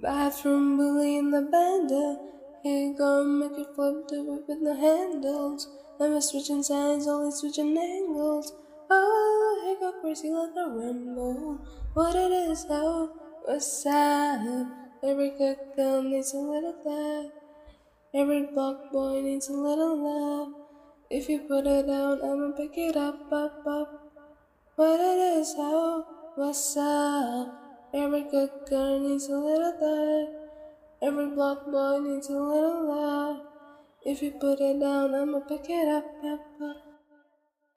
Bathroom bully in the bender. Here you go, make it flip to it with the handles. Never switching sides, only switching angles. Oh, he go crazy like a Rambo. What it is, though, what's up? Every good girl needs a little love. Every block boy needs a little love. If you put it down, I'ma pick it up, up, up. What it is, oh, what's up? Every good girl needs a little love. Every block boy needs a little love. If you put it down, I'ma pick it up, up, up.